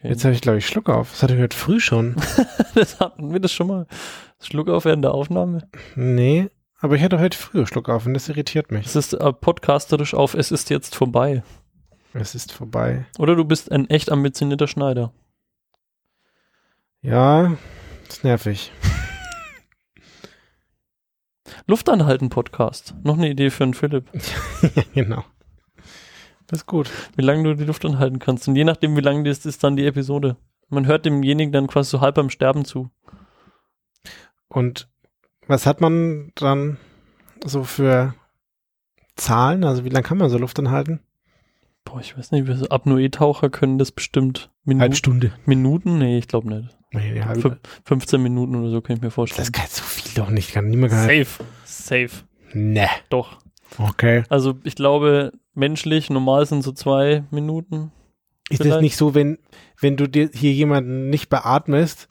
gehen. Jetzt habe ich, glaube ich, Schluck auf. Das hatte ich heute früh schon. das hatten wir das schon mal. Schluck auf während der Aufnahme. nee, aber ich hatte heute früh Schluck auf und das irritiert mich. Es ist äh, podcasterisch auf, es ist jetzt vorbei. Es ist vorbei. Oder du bist ein echt ambitionierter Schneider. Ja, ist nervig. Luft anhalten Podcast. Noch eine Idee für einen Philipp. ja, genau. Das ist gut. Wie lange du die Luft anhalten kannst. Und je nachdem, wie lang das ist, dann die Episode. Man hört demjenigen dann quasi so halb beim Sterben zu. Und was hat man dann so für Zahlen? Also wie lange kann man so Luft anhalten? Boah, ich weiß nicht, so Apnoe-Taucher können das bestimmt. Minuten, Stunde. Minuten? Nee, ich glaube nicht. Nee, halbe. 15 Minuten oder so kann ich mir vorstellen. Das kann so viel doch nicht. Kann niemand. Safe. Safe. Ne. Doch. Okay. Also ich glaube, menschlich, normal sind so zwei Minuten. Ist das nicht so, wenn, wenn du dir hier jemanden nicht beatmest,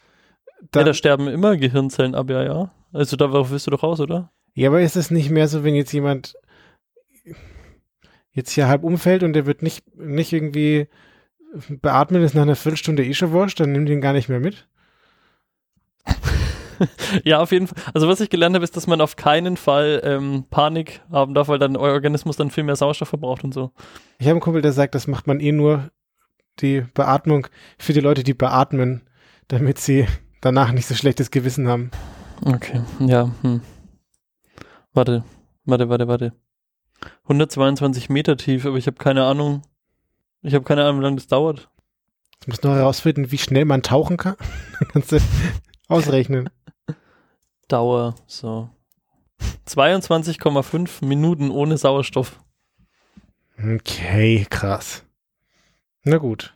Ja, dann, da sterben immer Gehirnzellen ab, ja, ja. Also darauf wirst du doch raus, oder? ja, aber ist es nicht mehr so, wenn jetzt jemand jetzt hier halb umfällt und der wird nicht, nicht irgendwie beatmet, ist nach einer Viertelstunde eh schon wurscht, dann nimm den gar nicht mehr mit? Ja, auf jeden Fall. Also was ich gelernt habe, ist, dass man auf keinen Fall ähm, Panik haben darf, weil dann euer Organismus dann viel mehr Sauerstoff verbraucht und so. Ich habe einen Kumpel, der sagt, das macht man eh nur die Beatmung für die Leute, die beatmen, damit sie danach nicht so schlechtes Gewissen haben. Okay, ja. Hm. Warte, warte, warte, warte. 122 Meter tief, aber ich habe keine Ahnung. Ich habe keine Ahnung, wie lange das dauert. Du musst nur herausfinden, wie schnell man tauchen kann. Kannst du ausrechnen. Dauer, so. 22,5 Minuten ohne Sauerstoff. Okay, krass. Na gut.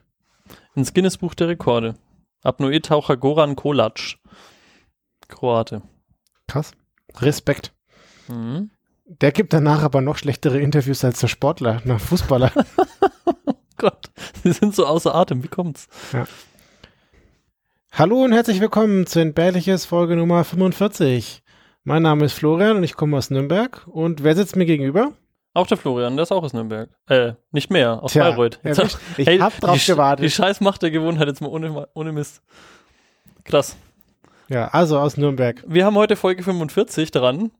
Ins Guinness-Buch der Rekorde. Apnoe-Taucher Goran Kolac. Kroate. Krass. Respekt. Mhm. Der gibt danach aber noch schlechtere Interviews als der Sportler, na Fußballer. Gott, sie sind so außer Atem. Wie kommt's? Hallo und herzlich willkommen zu Entbehrliches Folge Nummer 45. Mein Name ist Florian und ich komme aus Nürnberg. Und wer sitzt mir gegenüber? Auch der Florian, der ist auch aus Nürnberg. Äh, nicht mehr, aus Tja, Bayreuth. Jetzt- erwischt. Ich Hey, hab drauf die, gewartet. Die Scheißmacht der Gewohnheit jetzt mal ohne, ohne Mist. Krass. Ja, also aus Nürnberg. Wir haben heute Folge 45 dran.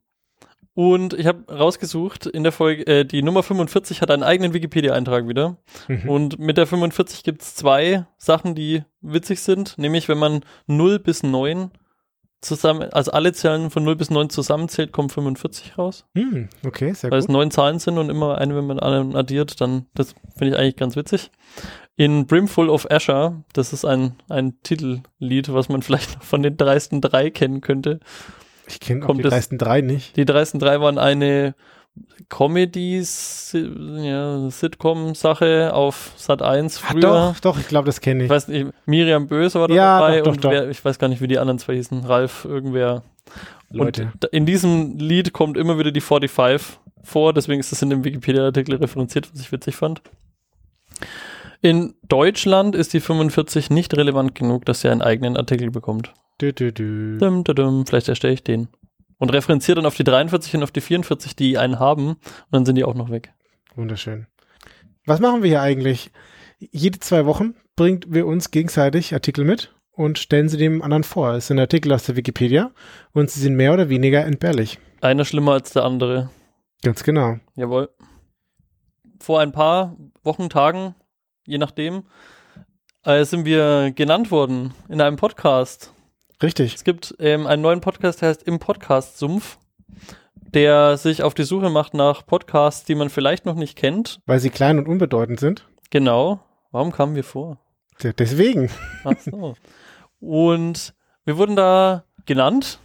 Und ich habe rausgesucht, in der Folge, äh, die Nummer 45 hat einen eigenen Wikipedia-Eintrag wieder. Mhm. Und mit der 45 gibt es zwei Sachen, die witzig sind. Nämlich, wenn man 0 bis 9 zusammen, also alle Zahlen von 0 bis 9 zusammenzählt, kommt 45 raus. Hm, okay, sehr Weil es gut. neun Zahlen sind und immer eine, wenn man alle addiert, dann, das finde ich eigentlich ganz witzig. In Brimful of Asher, das ist ein, ein Titellied, was man vielleicht von den dreisten drei kennen könnte. Ich kenne auch die dreisten drei nicht. Die dreisten drei waren eine Comedy, ja, Sitcom-Sache auf Sat 1 Ah, früher. doch, doch, ich glaube, das kenne Ich weiß nicht, Miriam Böse war da Ja, dabei doch, doch, und doch. Wer, ich weiß gar nicht, wie die anderen zwei hießen. Ralf, irgendwer. Leute. Und in diesem Lied kommt immer wieder die 45 vor, deswegen ist das in dem Wikipedia-Artikel referenziert, was ich witzig fand. In Deutschland ist die 45 nicht relevant genug, dass sie einen eigenen Artikel bekommt. Dü, dü, dü. Dum, dum, dum, vielleicht erstelle ich den. Und referenziere dann auf die 43 und auf die 44, die einen haben, und dann sind die auch noch weg. Wunderschön. Was machen wir hier eigentlich? Jede zwei Wochen bringt wir uns gegenseitig Artikel mit und stellen sie dem anderen vor. Es sind Artikel aus der Wikipedia und sie sind mehr oder weniger entbehrlich. Einer schlimmer als der andere. Ganz genau. Jawohl. Vor ein paar Wochen, Tagen, je nachdem, äh, sind wir genannt worden in einem Podcast. Richtig. Es gibt ähm, einen neuen Podcast, der heißt Im Podcast-Sumpf, der sich auf die Suche macht nach Podcasts, die man vielleicht noch nicht kennt. Weil sie klein und unbedeutend sind. Genau. Warum kamen wir vor? Deswegen. Ach so. und wir wurden da genannt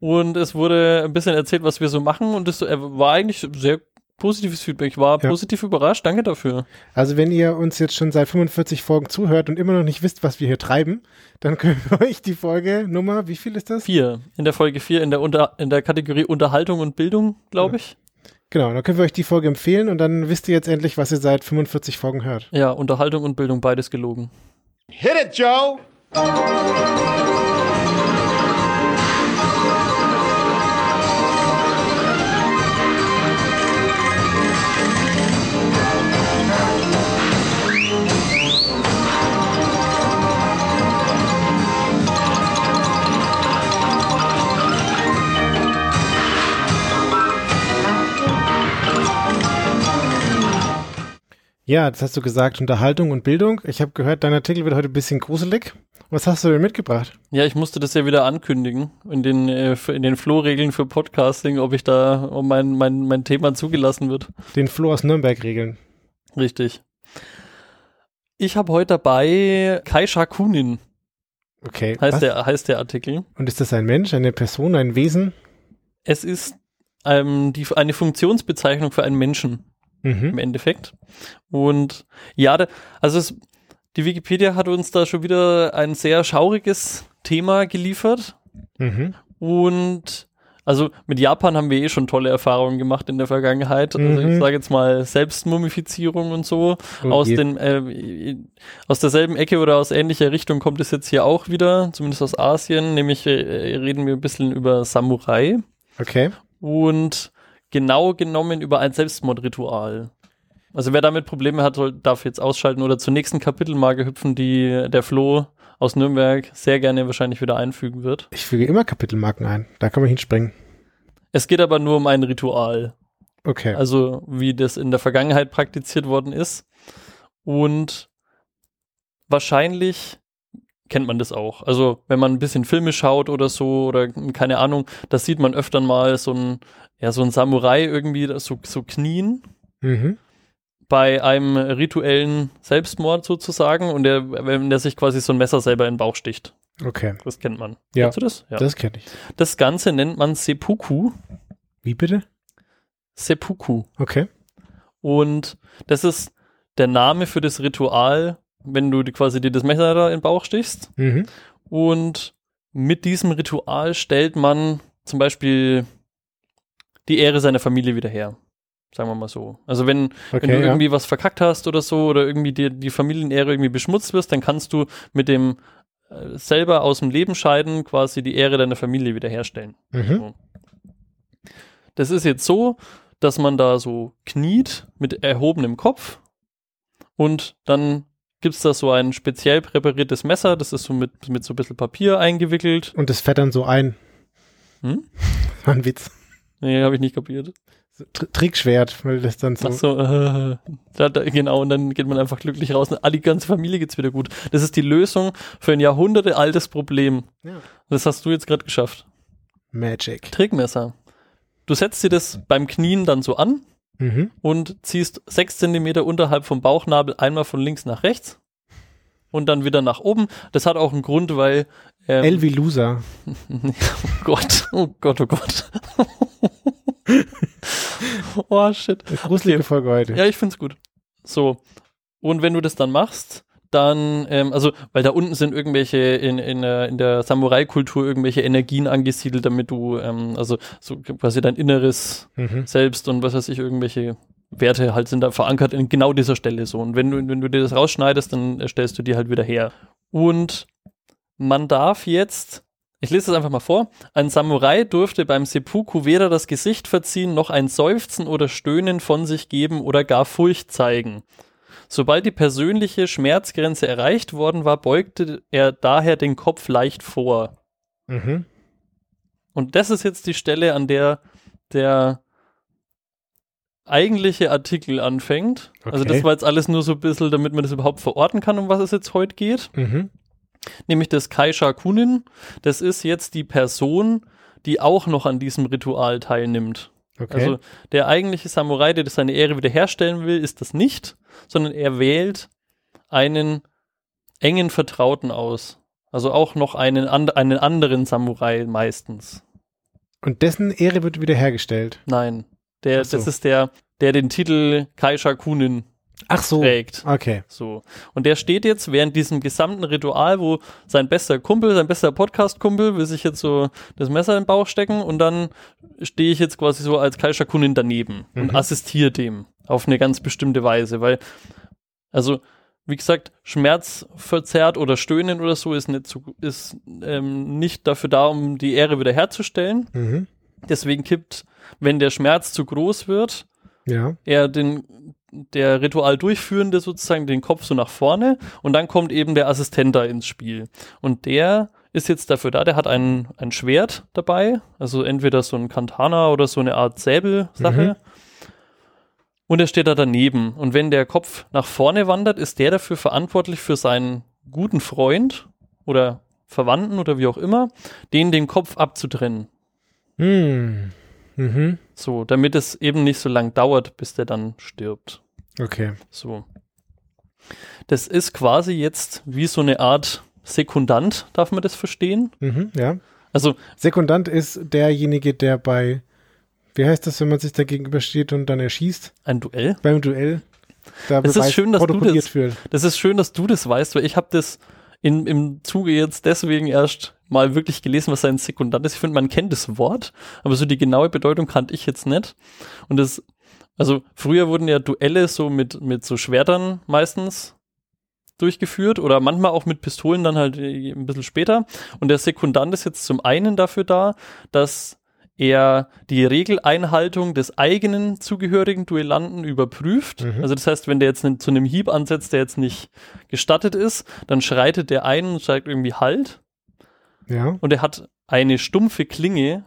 und es wurde ein bisschen erzählt, was wir so machen und es äh, war eigentlich sehr positives Feedback. Ich war Ja. positiv überrascht. Danke dafür. Also wenn ihr uns jetzt schon seit 45 Folgen zuhört und immer noch nicht wisst, was wir hier treiben, dann können wir euch die Folge Nummer, wie viel ist das? Vier. In der Folge vier in der, Unter in der Kategorie Unterhaltung und Bildung, glaube ich. Genau, dann können wir euch die Folge empfehlen und dann wisst ihr jetzt endlich, was ihr seit 45 Folgen hört. Ja, Unterhaltung und Bildung, beides gelogen. Hit it, Joe! Ja, das hast du gesagt, Unterhaltung und Bildung. Ich habe gehört, dein Artikel wird heute ein bisschen gruselig. Was hast du denn mitgebracht? Ja, ich musste das ja wieder ankündigen in den, äh, in den Flow-Regeln für Podcasting, ob ich da, ob mein, mein, mein Thema zugelassen wird. Den Flo aus Nürnberg regeln. Richtig. Ich habe heute dabei Kai Shakunin, Okay. heißt was? der, heißt der Artikel. Und ist das ein Mensch, eine Person, ein Wesen? Es ist ähm, die, eine Funktionsbezeichnung für einen Menschen. Im Mhm. Endeffekt. Und ja, also es, die Wikipedia hat uns da schon wieder ein sehr schauriges Thema geliefert. Mhm. Und also mit Japan haben wir eh schon tolle Erfahrungen gemacht in der Vergangenheit. Also Mhm. ich sage jetzt mal Selbstmumifizierung und so. Oh aus, den, äh, aus derselben Ecke oder aus ähnlicher Richtung kommt es jetzt hier auch wieder, zumindest aus Asien. Nämlich äh, reden wir ein bisschen über Samurai Okay. und genau genommen über ein Selbstmordritual. Also wer damit Probleme hat, soll, darf jetzt ausschalten oder zur nächsten Kapitelmarke hüpfen, die der Flo aus Nürnberg sehr gerne wahrscheinlich wieder einfügen wird. Ich füge immer Kapitelmarken ein. Da kann man hinspringen. Es geht aber nur um ein Ritual, Okay. also wie das in der Vergangenheit praktiziert worden ist. Und wahrscheinlich kennt man das auch. Also wenn man ein bisschen Filme schaut oder so oder keine Ahnung, da sieht man öfter mal so ein, ja, so ein Samurai irgendwie so, so knien Mhm. bei einem rituellen Selbstmord sozusagen und der, wenn der sich quasi so ein Messer selber in den Bauch sticht. Okay. Das kennt man. Ja. Kennst du das? Ja. Das kenne ich. Das Ganze nennt man Seppuku. Wie bitte? Seppuku. Okay. Und das ist der Name für das Ritual, wenn du die, quasi dir das Messer da in den Bauch stichst. Mhm. Und mit diesem Ritual stellt man zum Beispiel die Ehre seiner Familie wieder her. Sagen wir mal so. Also wenn, wenn Okay. du ja. irgendwie was verkackt hast oder so oder irgendwie dir die Familienehre irgendwie beschmutzt wirst, dann kannst du mit dem äh, selber aus dem Leben scheiden quasi die Ehre deiner Familie wiederherstellen. Mhm. Das ist jetzt so, dass man da so kniet mit erhobenem Kopf und dann gibt es da so ein speziell präpariertes Messer, das ist so mit, mit so ein bisschen Papier eingewickelt. Und das fährt dann so ein. Hm? War ein Witz. Nee, habe ich nicht kapiert. Tr Trickschwert, weil das dann so. Ach so, äh, da, da, genau, und dann geht man einfach glücklich raus und die ganze Familie geht's wieder gut. Das ist die Lösung für ein jahrhundertealtes Problem. Ja. Das hast du jetzt gerade geschafft. Magic. Trägmesser. Du setzt dir das beim Knien dann so an Mhm. und ziehst sechs Zentimeter unterhalb vom Bauchnabel einmal von links nach rechts und dann wieder nach oben. Das hat auch einen Grund, weil ähm, L wie Loser. oh Gott, oh Gott, oh Gott. oh shit. Gruselige Folge heute. Ja, ich find's gut. So. Und wenn du das dann machst, dann, ähm, also, weil da unten sind irgendwelche in, in, der- in der Samurai-Kultur irgendwelche Energien angesiedelt, damit du, ähm, also so quasi dein Inneres Mhm. selbst und was weiß ich, irgendwelche Werte halt sind da verankert in genau dieser Stelle so. Und wenn du, wenn du dir das rausschneidest, dann äh, stellst du die halt wieder her. Und man darf jetzt, ich lese das einfach mal vor, ein Samurai durfte beim Seppuku weder das Gesicht verziehen, noch ein Seufzen oder Stöhnen von sich geben oder gar Furcht zeigen. Sobald die persönliche Schmerzgrenze erreicht worden war, beugte er daher den Kopf leicht vor. Mhm. Und das ist jetzt die Stelle, an der der eigentliche Artikel anfängt. Also Okay. das war jetzt alles nur so ein bisschen, damit man das überhaupt verorten kann, um was es jetzt heute geht. Mhm. Nämlich das Kaisha Kunin. Das ist jetzt die Person, die auch noch an diesem Ritual teilnimmt. Okay. Also der eigentliche Samurai, der seine Ehre wiederherstellen will, ist das nicht, sondern er wählt einen engen Vertrauten aus. Also auch noch einen, and einen anderen Samurai meistens. Und dessen Ehre wird wiederhergestellt. Nein, der, so. das ist der, der den Titel Kaisha Kunin Ach so. trägt. Okay. So. Und der steht jetzt während diesem gesamten Ritual, wo sein bester Kumpel, sein bester Podcast-Kumpel will sich jetzt so das Messer in den Bauch stecken und dann stehe ich jetzt quasi so als Kaisha Kunin daneben und Mhm. assistiere dem auf eine ganz bestimmte Weise, weil, also, wie gesagt, Schmerzverzerrt oder Stöhnen oder so ist nicht, zu, ist, ähm, nicht dafür da, um die Ehre wiederherzustellen. Mhm. Deswegen kippt, wenn der Schmerz zu groß wird, Ja. er den, der Ritual durchführende sozusagen den Kopf so nach vorne und dann kommt eben der Assistent da ins Spiel. Und der ist jetzt dafür da, der hat ein, ein Schwert dabei, also entweder so ein Kantana oder so eine Art Säbelsache. Und er steht da daneben. Und wenn der Kopf nach vorne wandert, ist der dafür verantwortlich für seinen guten Freund oder Verwandten oder wie auch immer, den den Kopf abzutrennen. Hm. Mhm. So, damit es eben nicht so lang dauert, bis der dann stirbt. Okay. So. Das ist quasi jetzt wie so eine Art Sekundant, darf man das verstehen? Mhm, ja. Also, Sekundant ist derjenige, der bei, wie heißt das, wenn man sich da gegenübersteht und dann erschießt? ein Duell. Beim Duell. Da Es ist schön, dass du das- wird. Das ist schön, dass du das weißt, weil ich habe das in, im Zuge jetzt deswegen erst mal wirklich gelesen, was ein Sekundant ist. Ich finde, man kennt das Wort, aber so die genaue Bedeutung kannte ich jetzt nicht. Und das, also früher wurden ja Duelle so mit, mit so Schwertern meistens durchgeführt oder manchmal auch mit Pistolen dann halt äh, ein bisschen später. Und der Sekundant ist jetzt zum einen dafür da, dass er die Regeleinhaltung des eigenen zugehörigen Duellanten überprüft. Mhm. Also das heißt, wenn der jetzt zu einem Hieb ansetzt, der jetzt nicht gestattet ist, dann schreitet der ein und sagt irgendwie Halt. Ja. Und er hat eine stumpfe Klinge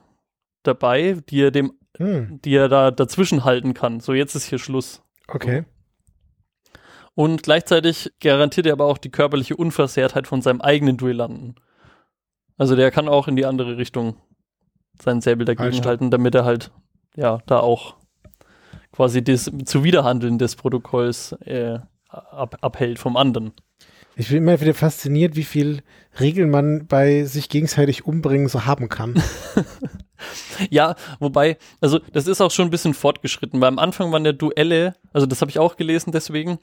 dabei, die er dem, Hm. die er da dazwischen halten kann. So, jetzt ist hier Schluss. Okay. Und gleichzeitig garantiert er aber auch die körperliche Unversehrtheit von seinem eigenen Duellanten. Also der kann auch in die andere Richtung seinen Säbel dagegen stopp. halten, damit er halt, ja, da auch quasi das Zuwiderhandeln des Protokolls äh, ab, abhält vom anderen. Ich bin immer wieder fasziniert, wie viel Regeln man bei sich gegenseitig umbringen so haben kann. Ja, wobei, also das ist auch schon ein bisschen fortgeschritten, weil am Anfang waren ja Duelle, also das habe ich auch gelesen deswegen,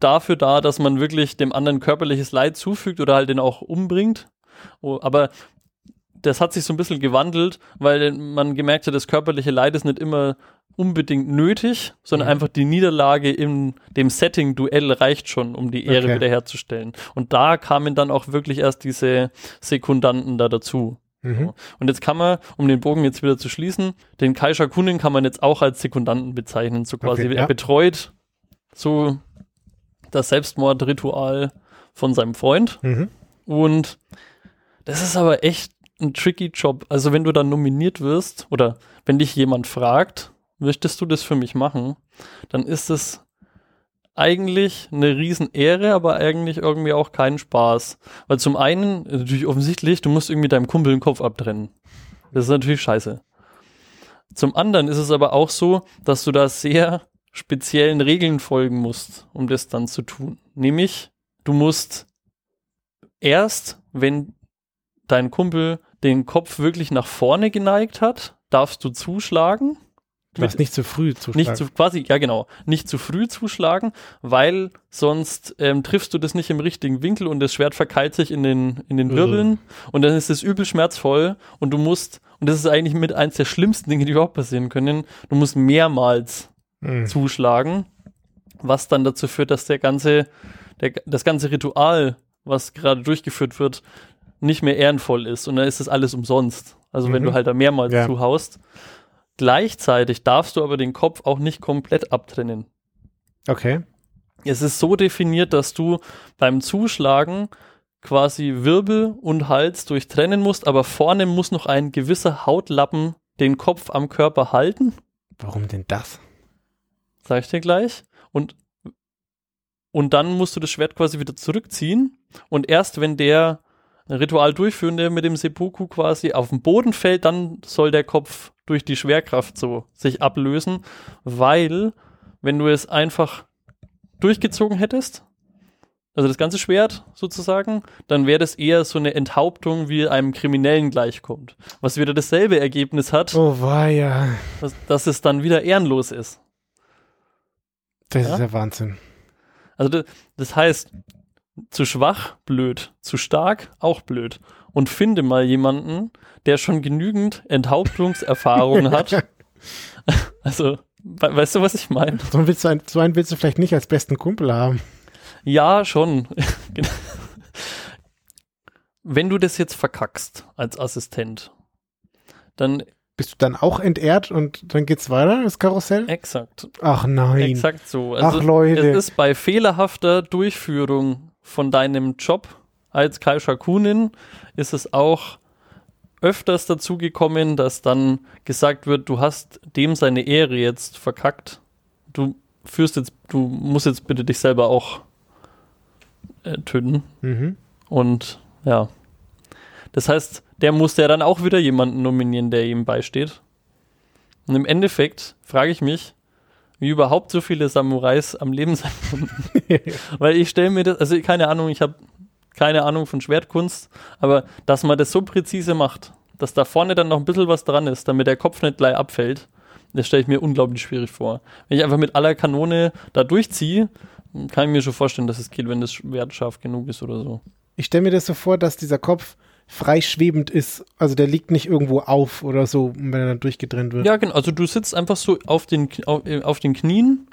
dafür da, dass man wirklich dem anderen körperliches Leid zufügt oder halt den auch umbringt. Oh, aber das hat sich so ein bisschen gewandelt, weil man gemerkt hat, das körperliche Leid ist nicht immer unbedingt nötig, sondern Mhm. einfach die Niederlage in dem Setting Duell reicht schon, um die Ehre Okay. wiederherzustellen. Und da kamen dann auch wirklich erst diese Sekundanten da dazu. Mhm. Und jetzt kann man, um den Bogen jetzt wieder zu schließen, den Kaisha Kunin kann man jetzt auch als Sekundanten bezeichnen. So quasi, Okay, er ja. betreut so das Selbstmordritual von seinem Freund. Mhm. Und das ist aber echt ein tricky Job. Also wenn du dann nominiert wirst oder wenn dich jemand fragt, möchtest du das für mich machen, dann ist es eigentlich eine Riesenehre, aber eigentlich irgendwie auch kein Spaß. Weil zum einen, natürlich offensichtlich, du musst irgendwie deinem Kumpel den Kopf abtrennen. Das ist natürlich scheiße. Zum anderen ist es aber auch so, dass du da sehr speziellen Regeln folgen musst, um das dann zu tun. Nämlich, du musst erst, wenn dein Kumpel den Kopf wirklich nach vorne geneigt hat, darfst du zuschlagen. Du darfst nicht zu früh zuschlagen. Nicht zu, quasi, ja genau, nicht zu früh zuschlagen, weil sonst ähm, triffst du das nicht im richtigen Winkel und das Schwert verkeilt sich in den, in den Mhm. Wirbeln und dann ist es übel schmerzvoll und du musst, und das ist eigentlich mit eins der schlimmsten Dinge, die überhaupt passieren können, du musst mehrmals Mhm. zuschlagen, was dann dazu führt, dass der ganze, der, das ganze Ritual, was gerade durchgeführt wird, nicht mehr ehrenvoll ist und dann ist das alles umsonst. Also wenn Mhm. du halt da mehrmals Ja. zuhaust. Gleichzeitig darfst du aber den Kopf auch nicht komplett abtrennen. Okay. Es ist so definiert, dass du beim Zuschlagen quasi Wirbel und Hals durchtrennen musst, aber vorne muss noch ein gewisser Hautlappen den Kopf am Körper halten. Warum denn das? Sag ich dir gleich. Und, und dann musst du das Schwert quasi wieder zurückziehen. Und erst wenn der Ritual Durchführende mit dem Seppuku quasi auf den Boden fällt, dann soll der Kopf durch die Schwerkraft so sich ablösen, weil wenn du es einfach durchgezogen hättest, also das ganze Schwert sozusagen, dann wäre das eher so eine Enthauptung, wie einem Kriminellen gleichkommt. Was wieder dasselbe Ergebnis hat, Oh, weia. was, dass es dann wieder ehrenlos ist. Das Ja? ist ja Wahnsinn. Also das, das heißt, zu schwach, blöd, zu stark, auch blöd. Und finde mal jemanden, der schon genügend Enthauptungserfahrung hat. Also, we weißt du, was ich meine? So einen, willst du ein, so einen willst du vielleicht nicht als besten Kumpel haben. Ja, schon. Wenn du das jetzt verkackst als Assistent, dann Bist du dann auch entehrt und dann geht's weiter, das Karussell? exakt, Ach nein. exakt so. Ach, Also, Leute. Es ist bei fehlerhafter Durchführung von deinem Job als Kaisha Kunin ist es auch öfters dazu gekommen, dass dann gesagt wird, du hast dem seine Ehre jetzt verkackt. Du führst jetzt, du musst jetzt bitte dich selber auch äh, töten. Mhm. Und ja. Das heißt, der muss ja dann auch wieder jemanden nominieren, der ihm beisteht. Und im Endeffekt frage ich mich, wie überhaupt so viele Samurais am Leben sein konnten. Weil ich stelle mir das, also keine Ahnung, ich habe keine Ahnung von Schwertkunst, aber dass man das so präzise macht, dass da vorne dann noch ein bisschen was dran ist, damit der Kopf nicht gleich abfällt, das stelle ich mir unglaublich schwierig vor. Wenn ich einfach mit aller Kanone da durchziehe, kann ich mir schon vorstellen, dass es geht, wenn das Schwert scharf genug ist oder so. Ich stelle mir das so vor, dass dieser Kopf frei schwebend ist. Also der liegt nicht irgendwo auf oder so, wenn er dann durchgetrennt wird. Ja, genau. Also du sitzt einfach so auf den, auf, äh, auf den Knien,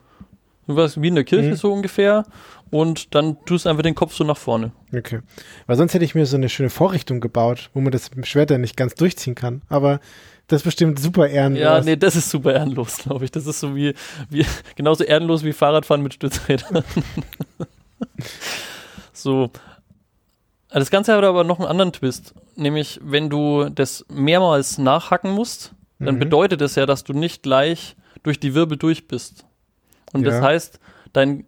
was wie in der Kirche Mhm. so ungefähr, und dann tust du einfach den Kopf so nach vorne. Okay. Weil sonst hätte ich mir so eine schöne Vorrichtung gebaut, wo man das Schwert dann nicht ganz durchziehen kann. Aber das ist bestimmt super ehrenlos. Ja, nee, das ist super ehrenlos, glaube ich. Das ist so wie, wie genauso ehrenlos wie Fahrradfahren mit Stützrädern. so. Das Ganze hat aber noch einen anderen Twist. Nämlich, wenn du das mehrmals nachhacken musst, dann Mhm. bedeutet das ja, dass du nicht gleich durch die Wirbel durch bist. Und das Ja. heißt, dein,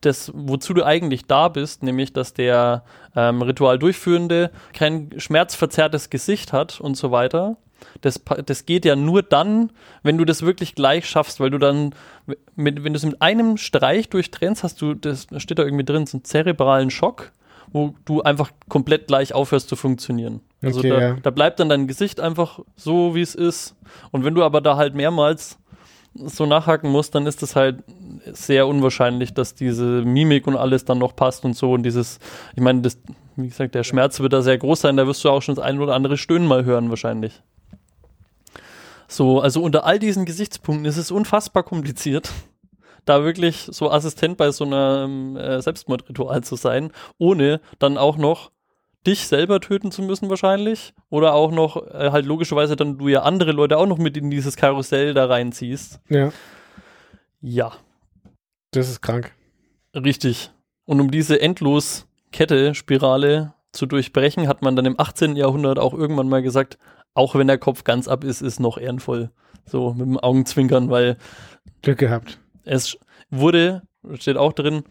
das, wozu du eigentlich da bist, nämlich, dass der ähm, Ritualdurchführende kein schmerzverzerrtes Gesicht hat und so weiter. Das, das geht ja nur dann, wenn du das wirklich gleich schaffst, weil du dann, mit, wenn du es mit einem Streich durchtrennst, hast du, das steht da irgendwie drin, so einen zerebralen Schock, wo du einfach komplett gleich aufhörst zu funktionieren. Also Okay, da, ja. da bleibt dann dein Gesicht einfach so, wie es ist. Und wenn du aber da halt mehrmals so nachhaken musst, dann ist es halt sehr unwahrscheinlich, dass diese Mimik und alles dann noch passt und so. Und dieses, ich meine, das, wie gesagt, der Schmerz wird da sehr groß sein, da wirst du auch schon das ein oder andere Stöhnen mal hören wahrscheinlich. So, also unter all diesen Gesichtspunkten ist es unfassbar kompliziert, da wirklich so Assistent bei so einem äh, Selbstmordritual zu sein, ohne dann auch noch dich selber töten zu müssen wahrscheinlich oder auch noch äh, halt logischerweise dann du ja andere Leute auch noch mit in dieses Karussell da reinziehst. ja, Ja, das ist krank. richtig. Und um diese endlos Kette, Spirale zu durchbrechen, hat man dann im 18. Jahrhundert auch irgendwann mal gesagt, auch wenn der Kopf ganz ab ist, ist noch ehrenvoll. So mit dem Augenzwinkern, weil Glück gehabt. es wurde, steht auch drin,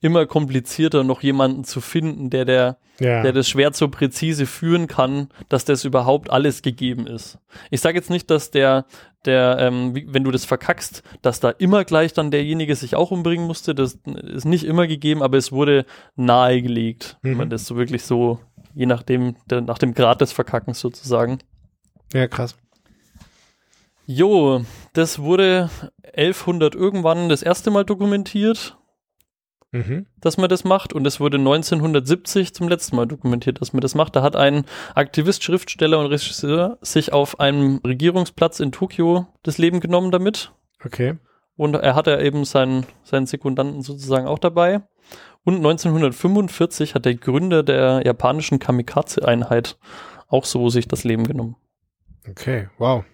immer komplizierter, noch jemanden zu finden, der, der, Ja. der das Schwert so präzise führen kann, dass das überhaupt alles gegeben ist. Ich sage jetzt nicht, dass der, der, ähm, wie, wenn du das verkackst, dass da immer gleich dann derjenige sich auch umbringen musste. Das ist nicht immer gegeben, aber es wurde nahegelegt, wenn Mhm. man das so wirklich so, je nachdem, der, nach dem Grad des Verkackens sozusagen. ja, krass. Jo, das wurde 1100 irgendwann das erste Mal dokumentiert, Mhm. dass man das macht und es wurde 1970 zum letzten Mal dokumentiert, dass man das macht. Da hat ein Aktivist, Schriftsteller und Regisseur sich auf einem Regierungsplatz in Tokio das Leben genommen damit Okay. und er hatte eben seinen, seinen Sekundanten sozusagen auch dabei. Und 1945 hat der Gründer der japanischen Kamikaze-Einheit auch so sich das Leben genommen. Okay, wow.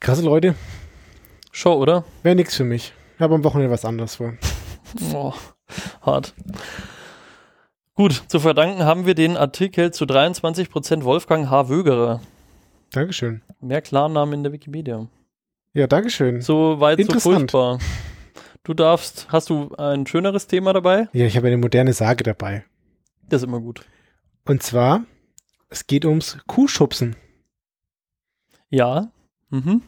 Krasse Leute. Schon, oder? Wäre nix für mich. Ich habe am Wochenende was anderes vor. Oh, hart. Gut, zu verdanken haben wir den Artikel zu 23% Wolfgang H. Wögerer. Dankeschön. Mehr Klarnamen in der Wikipedia. Ja, Dankeschön. So weit, so furchtbar. Du darfst, hast du ein schöneres Thema dabei? Ja, ich habe eine moderne Sage dabei. Das ist immer gut. Und zwar, es geht ums Kuhschubsen. Ja. Mhm.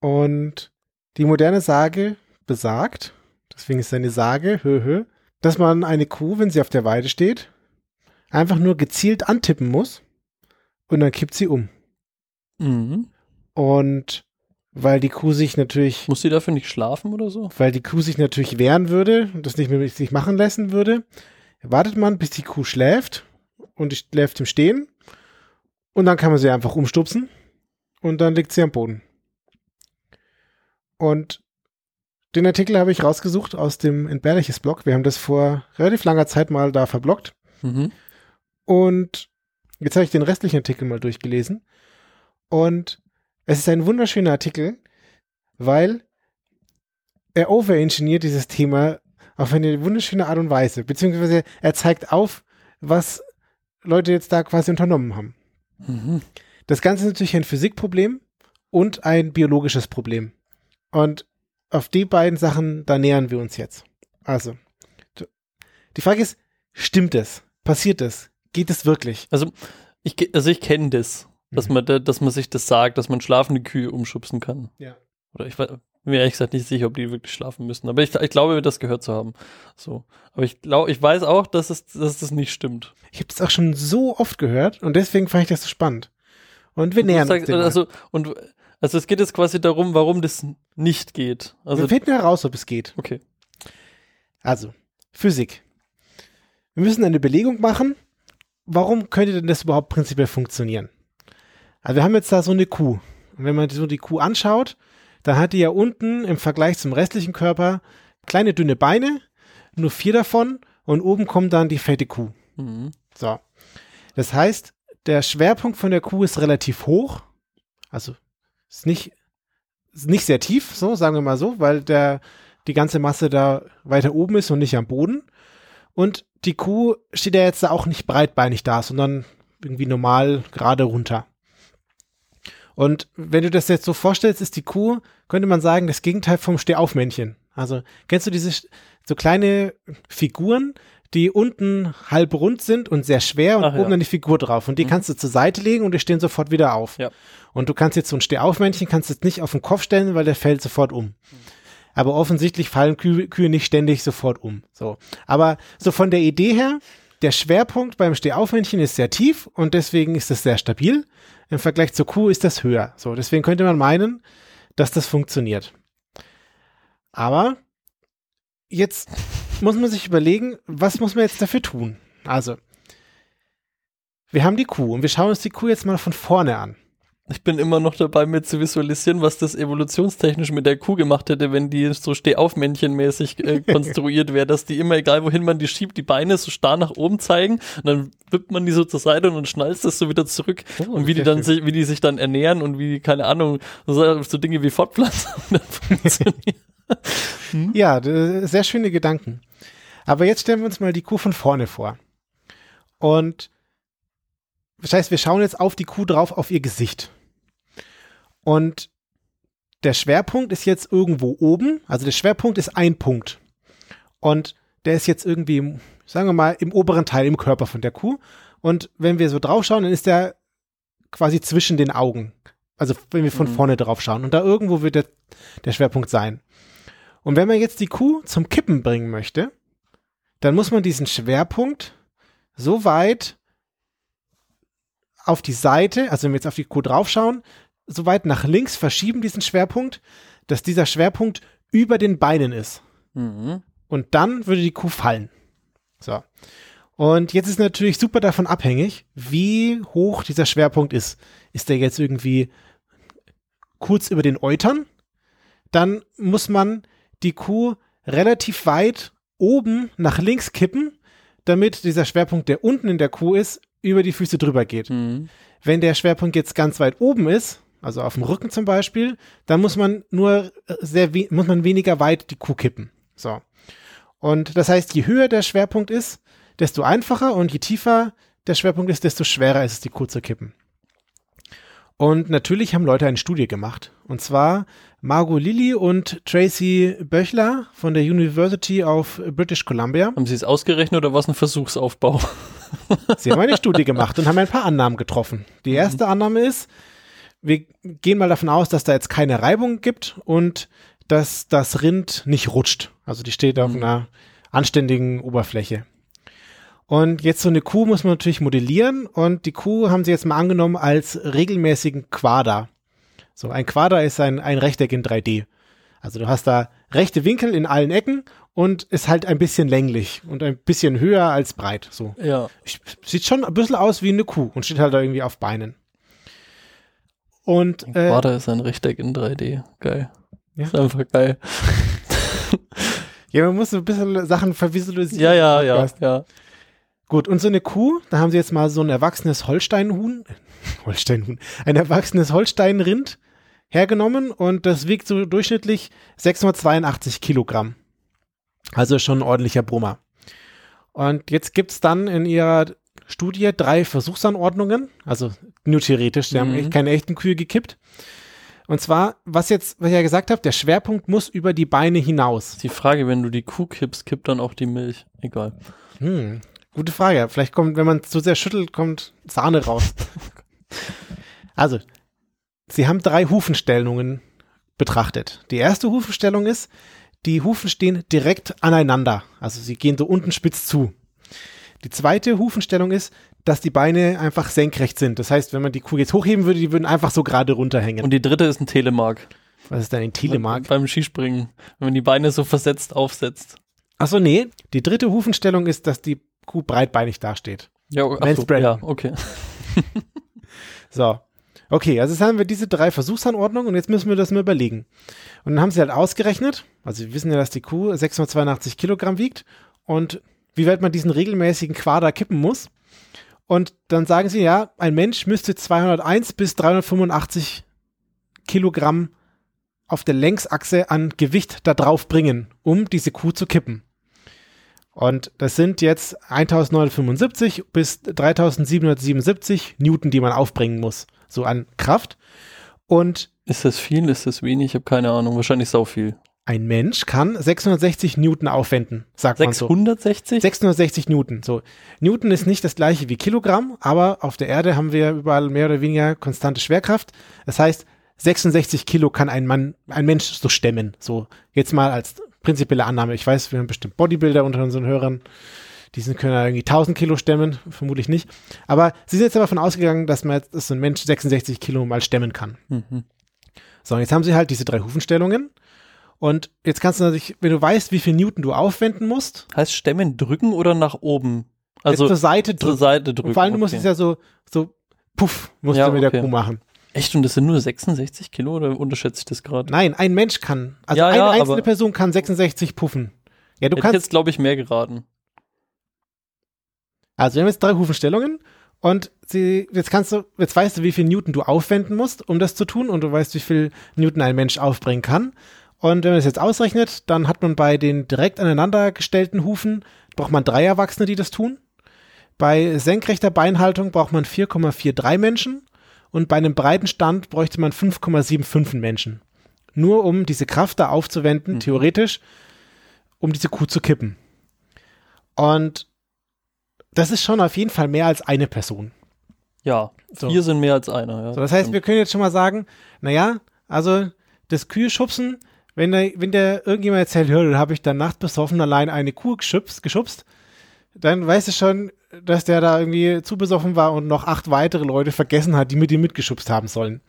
Und die moderne Sage besagt, deswegen ist es eine Sage, hö, hö, dass man eine Kuh, wenn sie auf der Weide steht, einfach nur gezielt antippen muss und dann kippt sie um. Mhm. Und weil die Kuh sich natürlich, Muss sie dafür nicht schlafen oder so? weil die Kuh sich natürlich wehren würde und das nicht mehr mit sich machen lassen würde, wartet man, bis die Kuh schläft und die schläft im Stehen und dann kann man sie einfach umstupsen und dann liegt sie am Boden. Und den Artikel habe ich rausgesucht aus dem Entbehrliches Blog. Wir haben das vor relativ langer Zeit mal da verblockt. Mhm. Und jetzt habe ich den restlichen Artikel mal durchgelesen. Und es ist ein wunderschöner Artikel, weil er overengineert dieses Thema auf eine wunderschöne Art und Weise. Beziehungsweise er zeigt auf, was Leute jetzt da quasi unternommen haben. Mhm. Das Ganze ist natürlich ein Physikproblem und ein biologisches Problem. Und auf die beiden Sachen, da nähern wir uns jetzt. Also, die Frage ist, stimmt es? Passiert es? Geht es wirklich? Also ich, also ich kenne das, dass, Mhm. man da, dass man sich das sagt, dass man schlafende Kühe umschubsen kann. Ja. Oder ich war mir ehrlich gesagt nicht sicher, ob die wirklich schlafen müssen. Aber ich, ich glaube, das gehört zu haben. So. Aber ich glaube, ich weiß auch, dass es, dass das nicht stimmt. Ich habe das auch schon so oft gehört und deswegen fand ich das so spannend. Und wir nähern uns dem also, und, also es geht jetzt quasi darum, warum das nicht geht. Also, wir finden heraus, ob es geht. okay. Also, Physik. Wir müssen eine Belegung machen. Warum könnte denn das überhaupt prinzipiell funktionieren? Also wir haben jetzt da so eine Kuh. Und wenn man so die Kuh anschaut, dann hat die ja unten im Vergleich zum restlichen Körper kleine dünne Beine, nur vier davon und oben kommt dann die fette Kuh. Mhm. So. Das heißt, der Schwerpunkt von der Kuh ist relativ hoch. Also ist nicht, ist nicht sehr tief, so sagen wir mal so, weil der, die ganze Masse da weiter oben ist und nicht am Boden. Und die Kuh steht ja jetzt da auch nicht breitbeinig da, sondern irgendwie normal gerade runter. Und wenn du das jetzt so vorstellst, ist die Kuh, könnte man sagen, das Gegenteil vom Stehaufmännchen. Also kennst du diese so kleine Figuren, die unten halb rund sind und sehr schwer und Ach ja. oben dann die Figur drauf. Und die Mhm. kannst du zur Seite legen und die stehen sofort wieder auf. Ja. Und du kannst jetzt so ein Stehaufmännchen, kannst jetzt nicht auf den Kopf stellen, weil der fällt sofort um. Aber offensichtlich fallen Kühe, Kühe nicht ständig sofort um. So. Aber so von der Idee her, der Schwerpunkt beim Stehaufmännchen ist sehr tief und deswegen ist es sehr stabil. Im Vergleich zur Kuh ist das höher. So, deswegen könnte man meinen, dass das funktioniert. Aber jetzt muss man sich überlegen, was muss man jetzt dafür tun? Also, wir haben die Kuh und wir schauen uns die Kuh jetzt mal von vorne an. Ich bin immer noch dabei, mir zu visualisieren, was das evolutionstechnisch mit der Kuh gemacht hätte, wenn die so Stehaufmännchenmäßig äh, konstruiert wäre, dass die immer, egal wohin man die schiebt, die Beine so starr nach oben zeigen und dann wippt man die so zur Seite und dann schnallst das so wieder zurück Oh, und wie die dann sich, wie die sich dann ernähren und wie, keine Ahnung, so, so Dinge wie Fortpflanzung dann funktionieren. Ja, d- sehr schöne Gedanken. Aber jetzt stellen wir uns mal die Kuh von vorne vor. Und das heißt, wir schauen jetzt auf die Kuh drauf, auf ihr Gesicht. Und der Schwerpunkt ist jetzt irgendwo oben. Also der Schwerpunkt ist ein Punkt. Und der ist jetzt irgendwie, sagen wir mal, im oberen Teil im Körper von der Kuh. Und wenn wir so drauf schauen, dann ist der quasi zwischen den Augen. Also wenn wir von Mhm. vorne drauf schauen. Und da irgendwo wird der, der Schwerpunkt sein. Und wenn man jetzt die Kuh zum Kippen bringen möchte, dann muss man diesen Schwerpunkt so weit auf die Seite, also wenn wir jetzt auf die Kuh draufschauen, so weit nach links verschieben diesen Schwerpunkt, dass dieser Schwerpunkt über den Beinen ist. Mhm. Und dann würde die Kuh fallen. So. Und jetzt ist natürlich super davon abhängig, wie hoch dieser Schwerpunkt ist. Ist der jetzt irgendwie kurz über den Eutern? Dann muss man die Kuh relativ weit oben nach links kippen, damit dieser Schwerpunkt, der unten in der Kuh ist, über die Füße drüber geht. Mhm. Wenn der Schwerpunkt jetzt ganz weit oben ist, also auf dem Rücken zum Beispiel, dann muss man nur äh, sehr muss man weniger weit die Kuh kippen. So. Und das heißt, je höher der Schwerpunkt ist, desto einfacher und je tiefer der Schwerpunkt ist, desto schwerer ist es, die Kuh zu kippen. Und natürlich haben Leute eine Studie gemacht. Und zwar Margot Lilly und Tracy Böchler von der University of British Columbia. Haben Sie es ausgerechnet oder war es ein Versuchsaufbau? Sie haben eine Studie gemacht und haben ein paar Annahmen getroffen. Die erste Annahme ist, wir gehen mal davon aus, dass da jetzt keine Reibung gibt und dass das Rind nicht rutscht. Also die steht auf Mhm. einer anständigen Oberfläche. Und jetzt so eine Kuh muss man natürlich modellieren und die Kuh haben sie jetzt mal angenommen als regelmäßigen Quader. So, ein Quader ist ein, ein Rechteck in 3D. Also du hast da rechte Winkel in allen Ecken und ist halt ein bisschen länglich und ein bisschen höher als breit. So. Ja. Sieht schon ein bisschen aus wie eine Kuh und steht halt da irgendwie auf Beinen. Und äh, Quader ist ein Rechteck in 3D. Geil. Ja. Ist einfach geil. ja, man muss so ein bisschen Sachen vervisualisieren. Ja, ja, ja, ja. Gut, und so eine Kuh, da haben sie jetzt mal so ein erwachsenes Holsteinhuhn, Holsteinhuhn, ein erwachsenes Holsteinrind hergenommen und das wiegt so durchschnittlich 682 Kilogramm. Also schon ein ordentlicher Brummer. Und jetzt gibt's dann in ihrer Studie drei Versuchsanordnungen, also nur theoretisch, sie haben Mhm. echt keine echten Kühe gekippt. Und zwar, was jetzt, was ich ja gesagt habe, der Schwerpunkt muss über die Beine hinaus. Die Frage, wenn du die Kuh kippst, kippt dann auch die Milch. Egal. Hm, gute Frage. Vielleicht kommt, wenn man zu sehr schüttelt, kommt Sahne raus. also, sie haben drei Hufenstellungen betrachtet. Die erste Hufenstellung ist, die Hufen stehen direkt aneinander. Also sie gehen so unten spitz zu. Die zweite Hufenstellung ist, dass die Beine einfach senkrecht sind. Das heißt, wenn man die Kuh jetzt hochheben würde, die würden einfach so gerade runterhängen. Und die dritte ist ein Telemark. Was ist denn ein Telemark? Beim Skispringen, wenn man die Beine so versetzt aufsetzt. Achso, nee. Die dritte Hufenstellung ist, dass die Kuh breitbeinig dasteht. Ja, ach so, ja, okay. So. Okay, also jetzt haben wir diese drei Versuchsanordnungen und jetzt müssen wir das mal überlegen. Und dann haben sie halt ausgerechnet, also wir wissen ja, dass die Kuh 682 Kilogramm wiegt und wie weit man diesen regelmäßigen Quader kippen muss. Und dann sagen sie, ja, ein Mensch müsste 201 bis 385 Kilogramm auf der Längsachse an Gewicht da drauf bringen, um diese Kuh zu kippen. Und das sind jetzt 1975 bis 3777 Newton, die man aufbringen muss, so an Kraft. Und Ist das viel? Ist das wenig? Ich habe keine Ahnung. Wahrscheinlich sau viel. ein Mensch kann 660 Newton aufwenden, sagt man so. 660? 660 Newton. So. Newton ist nicht das gleiche wie Kilogramm, aber auf der Erde haben wir überall mehr oder weniger konstante Schwerkraft. Das heißt, 66 Kilo kann ein Mann, ein Mensch so stemmen. So, jetzt mal als prinzipielle Annahme. Ich weiß, wir haben bestimmt Bodybuilder unter unseren Hörern. Die sind, können ja irgendwie 1000 Kilo stemmen, vermutlich nicht. Aber sie sind jetzt davon ausgegangen, dass man jetzt, dass so ein Mensch 66 Kilo mal stemmen kann. Mhm. So, und jetzt haben sie halt diese drei Hufenstellungen. Und jetzt kannst du natürlich, wenn du weißt, wie viel Newton du aufwenden musst, Heißt Stemmen drücken oder nach oben? Also zur Seite zur drücken. Seite drücken. Und vor allem, du musst okay. es ja so, so, puff, musst Ja, du mit der okay. Kuh machen. Echt? Und das sind nur 66 Kilo oder unterschätze ich das gerade? Nein, ein Mensch kann. Also Ja, eine ja, einzelne Person kann 66 puffen. Ja, du kannst, jetzt, glaube ich, mehr geraten. also wir haben jetzt drei Hufenstellungen und sie, jetzt kannst du, jetzt weißt du, wie viel Newton du aufwenden musst, um das zu tun und du weißt, wie viel Newton ein Mensch aufbringen kann. Und wenn man das jetzt ausrechnet, dann hat man bei den direkt aneinander gestellten Hufen, braucht man drei Erwachsene, die das tun. Bei senkrechter Beinhaltung braucht man 4,43 Menschen und bei einem breiten Stand bräuchte man 5,75 Menschen. Nur um diese Kraft da aufzuwenden, theoretisch, um diese Kuh zu kippen. Und das ist schon auf jeden Fall mehr als eine Person. Ja, So. vier sind mehr als einer. Ja. So, das heißt, wir können jetzt schon mal sagen, naja, also das Kühe schubsen, wenn der, wenn der irgendjemand erzählt, hör, habe ich dann nachts besoffen allein eine Kuh geschubst, geschubst, dann weißt du schon, dass der da irgendwie zu besoffen war und noch acht weitere Leute vergessen hat, die mit ihm mitgeschubst haben sollen.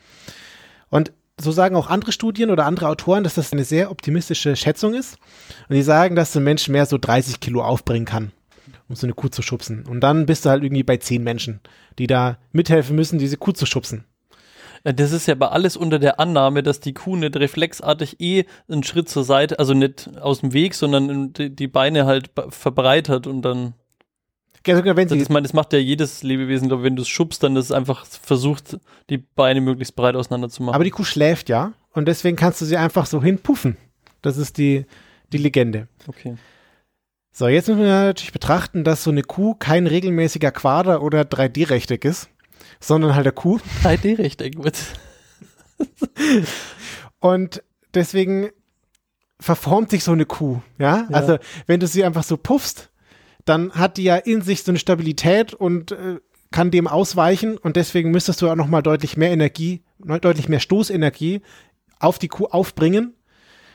Und so sagen auch andere Studien oder andere Autoren, dass das eine sehr optimistische Schätzung ist. Und die sagen, dass ein Mensch mehr so 30 Kilo aufbringen kann, um so eine Kuh zu schubsen. Und dann bist du halt irgendwie bei zehn Menschen, die da mithelfen müssen, diese Kuh zu schubsen. Das ist ja aber alles unter der Annahme, dass die Kuh nicht reflexartig eh einen Schritt zur Seite, also nicht aus dem Weg, sondern die, Beine halt verbreitert und dann. Sogar wenn sie, das, ich meine, das macht ja jedes Lebewesen, glaub, wenn du es schubst, dann ist es einfach versucht, die Beine möglichst breit auseinander zu machen. aber die Kuh schläft ja und deswegen kannst du sie einfach so hinpuffen. Das ist die, die Legende. okay. So, jetzt müssen wir natürlich betrachten, dass so eine Kuh kein regelmäßiger Quader oder 3D-Rechteck ist, sondern halt der Kuh. 3D-Rechteck gut. Und deswegen verformt sich so eine Kuh, ja? Ja. Also, wenn du sie einfach so puffst, dann hat die ja in sich so eine Stabilität und äh, kann dem ausweichen und deswegen müsstest du auch noch mal deutlich mehr Energie, deutlich mehr Stoßenergie auf die Kuh aufbringen,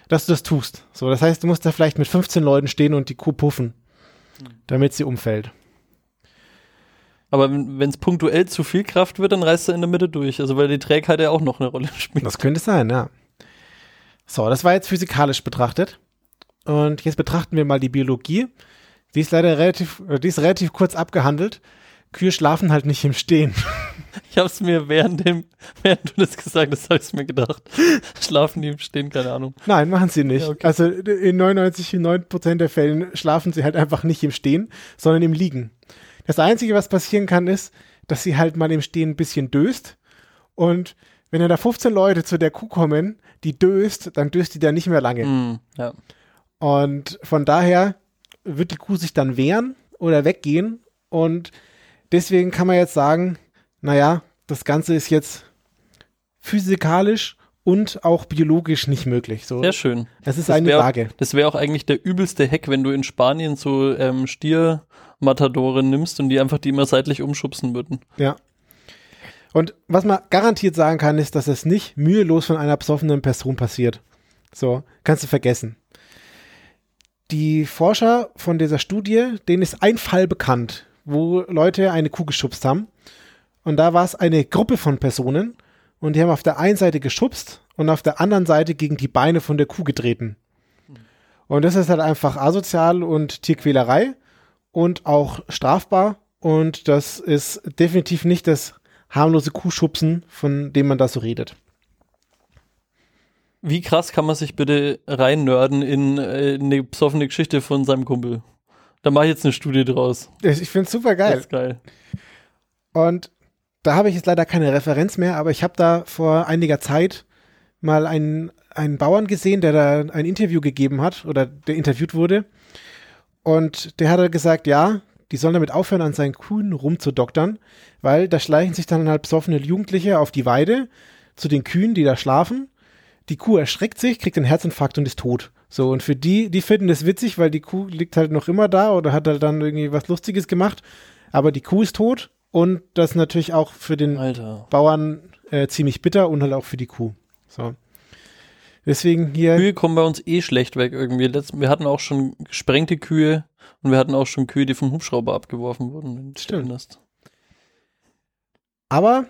dass du das tust. So, das heißt, du musst da vielleicht mit 15 Leuten stehen und die Kuh puffen, damit sie umfällt. Aber wenn es punktuell zu viel Kraft wird, dann reißt er in der Mitte durch. Also weil die Trägheit ja auch noch eine Rolle spielt. Das könnte sein, ja. So, das war jetzt physikalisch betrachtet. Und jetzt betrachten wir mal die Biologie. Die ist leider relativ, äh, die ist relativ kurz abgehandelt. Kühe schlafen halt nicht im Stehen. Ich habe es mir während dem, während du das gesagt hast, habe ich mir gedacht. Schlafen die im Stehen, keine Ahnung. Nein, machen sie nicht. Ja, okay. Also in 99,9% der Fällen schlafen sie halt einfach nicht im Stehen, sondern im Liegen. Das Einzige, was passieren kann, ist, dass sie halt mal im Stehen ein bisschen döst. Und wenn dann da 15 Leute zu der Kuh kommen, die döst, dann döst die da nicht mehr lange. Mm, ja. Und von daher wird die Kuh sich dann wehren oder weggehen. Und deswegen kann man jetzt sagen, naja, das Ganze ist jetzt physikalisch und auch biologisch nicht möglich. So, Sehr schön. es ist Das eine wär- Waage. Das wäre auch eigentlich der übelste Hack, wenn du in Spanien so ähm, Stiermatadore nimmst und die einfach die immer seitlich umschubsen würden. Ja. Und was man garantiert sagen kann, ist, dass es nicht mühelos von einer besoffenen Person passiert. So, kannst du vergessen. Die Forscher von dieser Studie, denen ist ein Fall bekannt, wo Leute eine Kuh geschubst haben. Und da war es eine Gruppe von Personen und die haben auf der einen Seite geschubst und auf der anderen Seite gegen die Beine von der Kuh getreten. Und das ist halt einfach asozial und Tierquälerei und auch strafbar. Und das ist definitiv nicht das harmlose Kuhschubsen, von dem man da so redet. Wie krass kann man sich bitte reinnörden in äh, eine besoffene Geschichte von seinem Kumpel? Da mache ich jetzt eine Studie draus. Ich finde es super Das geil. ist geil. Und da habe ich jetzt leider keine Referenz mehr, aber ich habe da vor einiger Zeit mal einen, einen Bauern gesehen, der da ein Interview gegeben hat oder der interviewt wurde. Und der hat gesagt, ja, die sollen damit aufhören, an seinen Kühen rumzudoktern, weil da schleichen sich dann halt besoffene Jugendliche auf die Weide zu den Kühen, die da schlafen. Die Kuh erschreckt sich, kriegt einen Herzinfarkt und ist tot. So, und für die, die finden das witzig, weil die Kuh liegt halt noch immer da oder hat halt dann irgendwie was Lustiges gemacht. Aber die Kuh ist tot und das natürlich auch für den Alter. Bauern äh, ziemlich bitter und halt auch für die Kuh. So. Deswegen hier. Kühe kommen bei uns eh schlecht weg irgendwie. Letzt, wir hatten auch schon gesprengte Kühe und wir hatten auch schon Kühe, die vom Hubschrauber abgeworfen wurden. Stimmt. Aber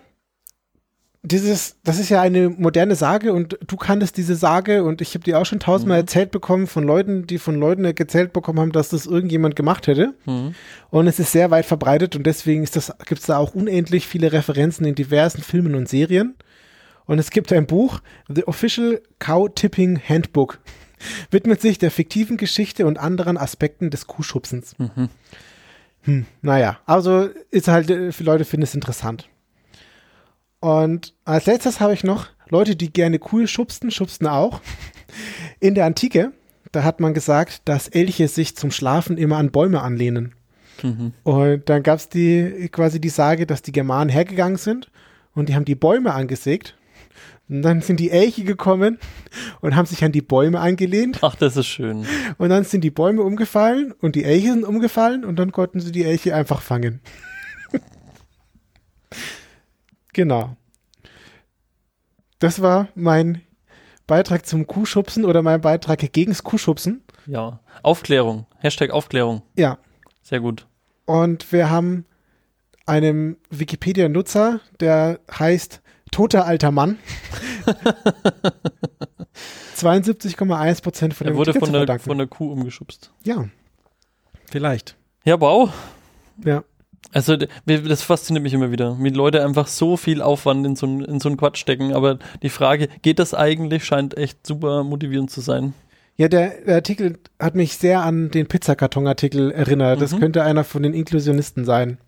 dieses, das ist ja eine moderne Sage und du kanntest diese Sage und ich habe die auch schon tausendmal Mhm. erzählt bekommen von Leuten, die von Leuten erzählt bekommen haben, dass das irgendjemand gemacht hätte. Mhm. Und es ist sehr weit verbreitet und deswegen ist das, gibt es da auch unendlich viele Referenzen in diversen Filmen und Serien. Und es gibt ein Buch, The Official Cow Tipping Handbook, widmet sich der fiktiven Geschichte und anderen Aspekten des Kuhschubsens. Mhm. Hm, naja, also ist halt, äh, für Leute finden es interessant. Und als letztes habe ich noch Leute, die gerne Kuh schubsten, schubsten auch. In der Antike, da hat man gesagt, dass Elche sich zum Schlafen immer an Bäume anlehnen. Mhm. Und dann gab es die quasi die Sage, dass die Germanen hergegangen sind und die haben die Bäume angesägt. Und dann sind die Elche gekommen und haben sich an die Bäume angelehnt. Ach, das ist schön. Und dann sind die Bäume umgefallen und die Elche sind umgefallen und dann konnten sie die Elche einfach fangen. Genau. Das war mein Beitrag zum Kuhschubsen oder mein Beitrag gegens Kuhschubsen. Ja. Aufklärung. Hashtag Aufklärung. Ja. Sehr gut. Und wir haben einen Wikipedia-Nutzer, der heißt Toter alter Mann. 72,1 Prozent von Er dem wurde Ticket von der, von der Kuh umgeschubst. Ja. Vielleicht. Ja, wow. Ja. Also das fasziniert mich immer wieder, wie Leute einfach so viel Aufwand in so, in so einen Quatsch stecken. Aber die Frage, geht das eigentlich, scheint echt super motivierend zu sein. Ja, der, der Artikel hat mich sehr an den Pizzakarton-Artikel erinnert. Das Mhm. könnte einer von den Inklusionisten sein.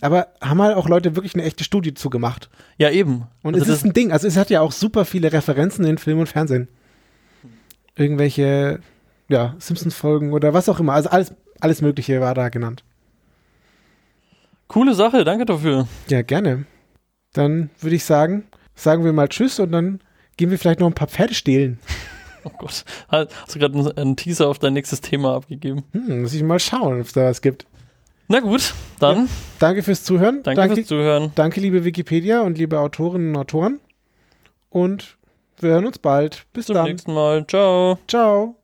Aber haben halt auch Leute wirklich eine echte Studie zugemacht. Ja, eben. Und also es ist ein Ding. Also es hat ja auch super viele Referenzen in Film und Fernsehen. Irgendwelche, ja, Simpsons-Folgen oder was auch immer. Also alles, alles Mögliche war da genannt. coole Sache, danke dafür. Ja, gerne. Dann würde ich sagen, sagen wir mal Tschüss und dann gehen wir vielleicht noch ein paar Pferde stehlen. Oh Gott. Hast du gerade einen- Teaser auf dein nächstes Thema abgegeben? Hm, muss ich mal schauen, ob es da was gibt. Na gut, dann Danke fürs Zuhören. danke, fürs Zuhören. Danke, liebe Wikipedia und liebe Autorinnen und Autoren. Und wir hören uns bald. Bis Zum dann. nächsten Mal. Ciao. Ciao.